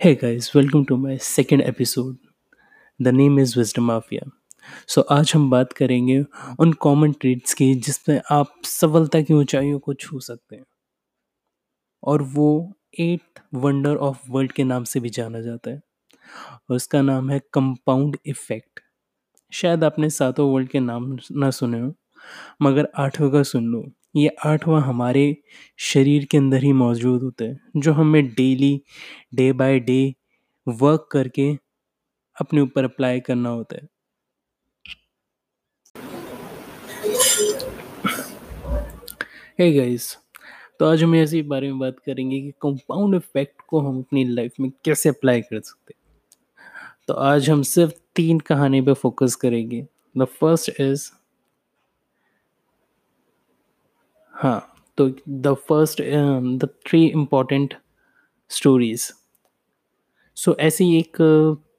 Hey guys, welcome to my second episode. The name is Wisdom Mafia. सो आज हम बात करेंगे उन कॉमन ट्रेड्स की जिसमें आप सफलता की ऊंचाइयों को छू सकते हैं और वो एट वंडर ऑफ़ वर्ल्ड के नाम से भी जाना जाता है और उसका नाम है कंपाउंड इफ़ेक्ट शायद आपने सातों वर्ल्ड के नाम ना सुने हो मगर आठवें का सुन लो ये आठवां हमारे शरीर के अंदर ही मौजूद होता है, जो हमें daily day by day work करके अपने ऊपर अप्लाई करना होता है। हे गाइस तो आज हम ऐसे बारे में बात करेंगे कि कंपाउंड इफ़ेक्ट को हम अपनी लाइफ में कैसे अप्लाई कर सकते हैं। तो आज हम सिर्फ़ तीन कहानी पे फोकस करेंगे। द फ़र्स्ट इज़ हाँ तो the first the three important stories so ऐसे ही एक,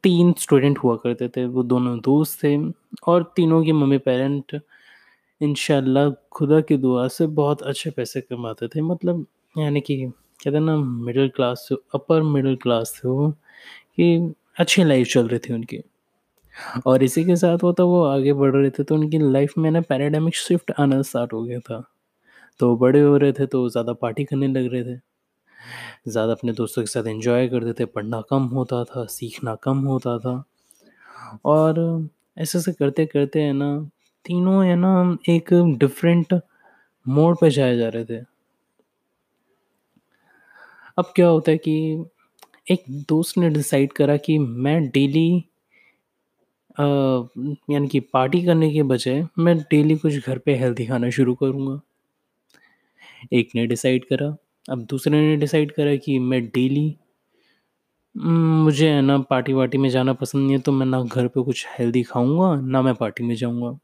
तीन स्टूडेंट हुआ करते थे। वो दोनों दोस्त थे और तीनों के मम्मी पेरेंट इंशाल्लाह, खुदा की दुआ से बहुत अच्छे पैसे कमाते थे। मतलब यानी कि, कहते हैं ना मिडिल क्लास से अपर मिडिल क्लास थे वो, कि अच्छी लाइफ चल रही थी उनकी। और इसी के साथ वो तो वो आगे बढ़ रहे थे तो उनकी लाइफ में ना पैराडामिक शिफ्ट आना स्टार्ट हो गया था। तो बड़े हो रहे थे तो ज़्यादा पार्टी करने लग रहे थे। ज़्यादा अपने दोस्तों के साथ एंजॉय करते थे, पढ़ना कम होता था, सीखना कम होता था। और ऐसे ऐसे करते करते है ना, तीनों है ना एक डिफरेंट मोड पे जाए जा रहे थे। अब क्या होता है कि एक दोस्त ने डिसाइड करा कि मैं डेली यानी कि पार्टी करने के बजाय मैं डेली कुछ घर पे हेल्दी खाना शुरू करूँगा। एक ने डिसाइड करा, अब दूसरे ने डिसाइड करा कि मैं डेली मुझे है ना पार्टी वार्टी में जाना पसंद नहीं है तो मैं ना घर पे कुछ हेल्दी खाऊँगा, ना मैं पार्टी में जाऊँगा।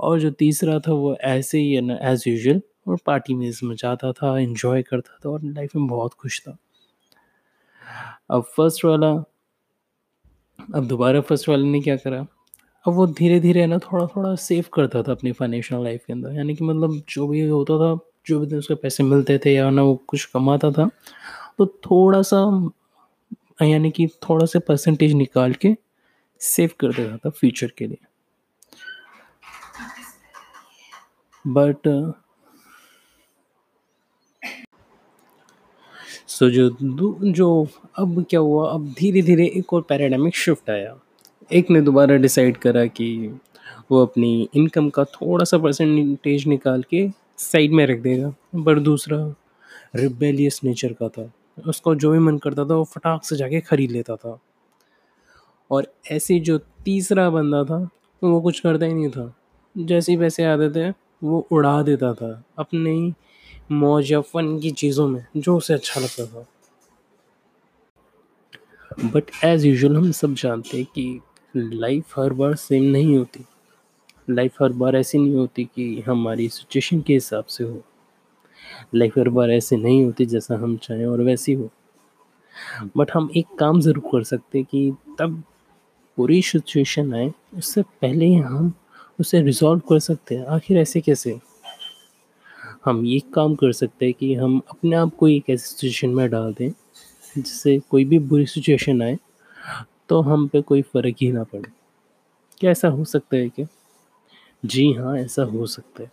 और जो तीसरा था वो ऐसे ही है ना एज़ यूजल और पार्टी में इसमें जाता था एंजॉय करता था, और लाइफ में बहुत खुश था। अब फ़र्स्ट वाला, अब दोबारा फ़र्स्ट वाले ने क्या करा, अब वो धीरे धीरे है ना थोड़ा थोड़ा सेव करता था अपनी फाइनेंशियल लाइफ के अंदर, यानी कि मतलब जो भी होता था जो भी उसके पैसे मिलते थे या ना वो कुछ कमाता था तो थोड़ा सा यानी कि थोड़ा सा परसेंटेज निकाल के सेव कर देता था फ्यूचर के लिए। बट सो जो जो अब क्या हुआ, अब धीरे धीरे एक और पैराडामिक शिफ्ट आया। एक ने दोबारा डिसाइड करा कि वो अपनी इनकम का थोड़ा सा परसेंटेज निकाल के साइड में रख देगा, पर दूसरा रिबेलियस नेचर का था। उसको जो भी मन करता था, वो फटाक से जाके ख़रीद लेता था। और ऐसे जो तीसरा बंदा था, वो कुछ करता ही नहीं था। जैसे पैसे आते थे, वो उड़ा देता था अपने मौज या फन की चीज़ों में, जो उसे अच्छा लगता था। बट एज़ यूजल हम सब जानते हैं कि लाइफ हर बार सेम नहीं होती। लाइफ हर बार ऐसी नहीं होती कि हमारी सिचुएशन के हिसाब से हो। लाइफ हर बार ऐसे नहीं होती जैसा हम चाहें और वैसी हो। बट हम एक काम ज़रूर कर सकते कि तब बुरी सिचुएशन आए, उससे पहले ही हम उसे रिज़ॉल्व कर सकते हैं। आखिर ऐसे कैसे? हम ये काम कर सकते हैं कि हम अपने आप को एक ऐसी सिचुएशन में डाल दें, जिससे कोई भी बुरी सिचुएशन आए तो हम पे कोई फ़र्क ही ना पड़े। क्या ऐसा हो सकता है क्या? जी हाँ ऐसा हो सकता है।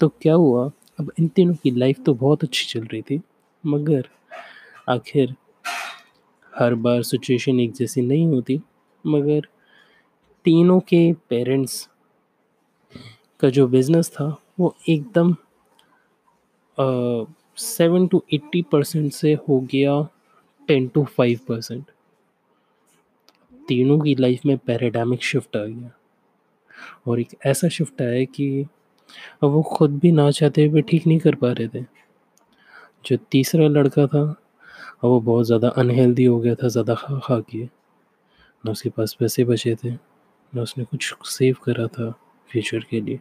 तो क्या हुआ, अब इन तीनों की लाइफ तो बहुत अच्छी चल रही थी, मगर आखिर हर बार सिचुएशन एक जैसी नहीं होती, मगर तीनों के पेरेंट्स का जो बिज़नेस था, वो एकदम सेवन टू एट्टी परसेंट से हो गया टेन टू फाइव परसेंट तीनों की लाइफ में पैराडामिक शिफ्ट आ गया। और एक ऐसा शिफ्ट आया कि अब वो खुद भी ना चाहते हुए ठीक नहीं कर पा रहे थे। जो तीसरा लड़का था, अब वो बहुत ज़्यादा अनहेल्दी हो गया था, ज़्यादा खा खा के। ना उसके पास पैसे बचे थे, ना उसने कुछ सेव करा था फ्यूचर के लिए।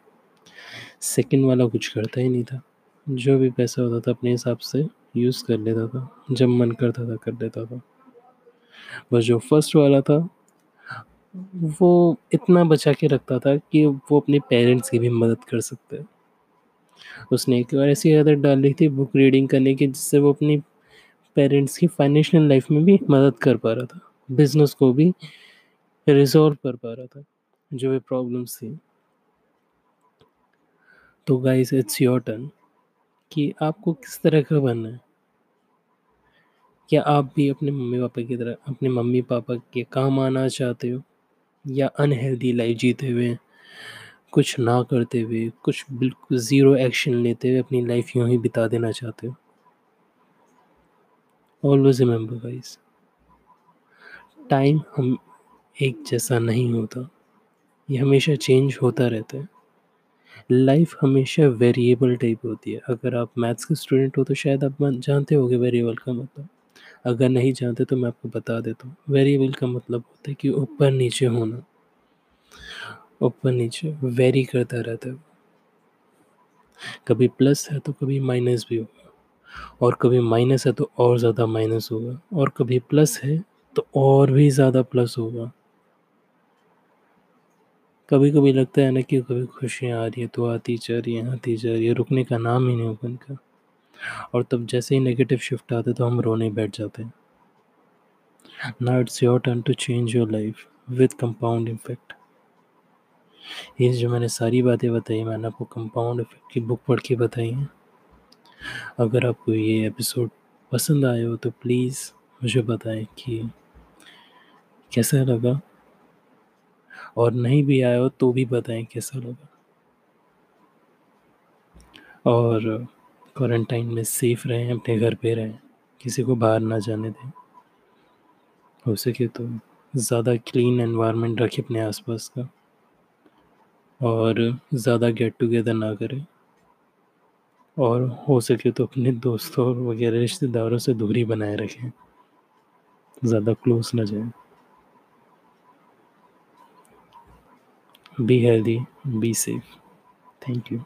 सेकंड वाला कुछ करता ही नहीं था। जो भी पैसा होता था, अपने हिसाब से यूज़ कर लेता था। जब मन करता था, कर लेता था। बस जो फ़र्स्ट वाला था वो इतना बचा के रखता था कि वो अपने पेरेंट्स की भी मदद कर सकता। उसने एक बार ऐसी आदत डाल ली थी बुक रीडिंग करने की, जिससे वो अपनी पेरेंट्स की फाइनेंशियल लाइफ में भी मदद कर पा रहा था। बिज़नेस को भी रिजॉल्व कर पा रहा था, जो भी प्रॉब्लम्स थी। तो गाइस इट्स योर टर्न कि आपको किस तरह का बनना है? क्या आप भी अपने मम्मी पापा की तरह, अपने मम्मी पापा के काम आना चाहते हो? या अनहेल्दी लाइफ जीते हुए, कुछ ना करते हुए, कुछ बिल्कुल ज़ीरो एक्शन लेते हुए अपनी लाइफ यूँ ही बिता देना चाहते हो। ऑलवेज रिमेंबर गाइस टाइम हम एक जैसा नहीं होता, ये हमेशा चेंज होता रहता है। लाइफ हमेशा वेरिएबल टाइप होती है, अगर आप मैथ्स के स्टूडेंट हो तो शायद आप जानते होगे वेरिएबल का मतलब। अगर नहीं जानते तो मैं आपको बता देता हूँ। वेरिएबल का मतलब होता है कि ऊपर नीचे होना। ऊपर नीचे वेरी करता रहता है। कभी प्लस है तो कभी माइनस भी होगा। और कभी माइनस है तो और ज़्यादा माइनस होगा। और कभी प्लस है तो और भी ज़्यादा प्लस होगा। कभी कभी लगता है ना कि कभी खुशियाँ आ रही है तो आती जा रही है, आती जा रही है। रुकने का नाम ही नहीं उनका। और तब जैसे ही नेगेटिव शिफ्ट आते तो हम रोने बैठ जाते हैं। Now it's your turn to change your life with compound effect ये जो मैंने सारी बातें बताई, मैंने आपको कंपाउंड इफ़ेक्ट की बुक पढ़ के बताई हैं। अगर आपको ये एपिसोड पसंद आए हो तो प्लीज़ मुझे बताएँ कि कैसा लगा। और नहीं भी आया हो तो भी बताएँ कैसा लगा। और क्वारंटाइन में सेफ़ रहें, अपने घर पे रहें, किसी को बाहर ना जाने दें। हो सके तो ज़्यादा क्लीन एनवायरनमेंट रखें अपने आसपास का और ज़्यादा गेट टुगेदर ना करें। और हो सके तो अपने दोस्तों वगैरह, रिश्तेदारों से दूरी बनाए रखें। ज़्यादा क्लोज ना जाए। Be healthy be safe thank you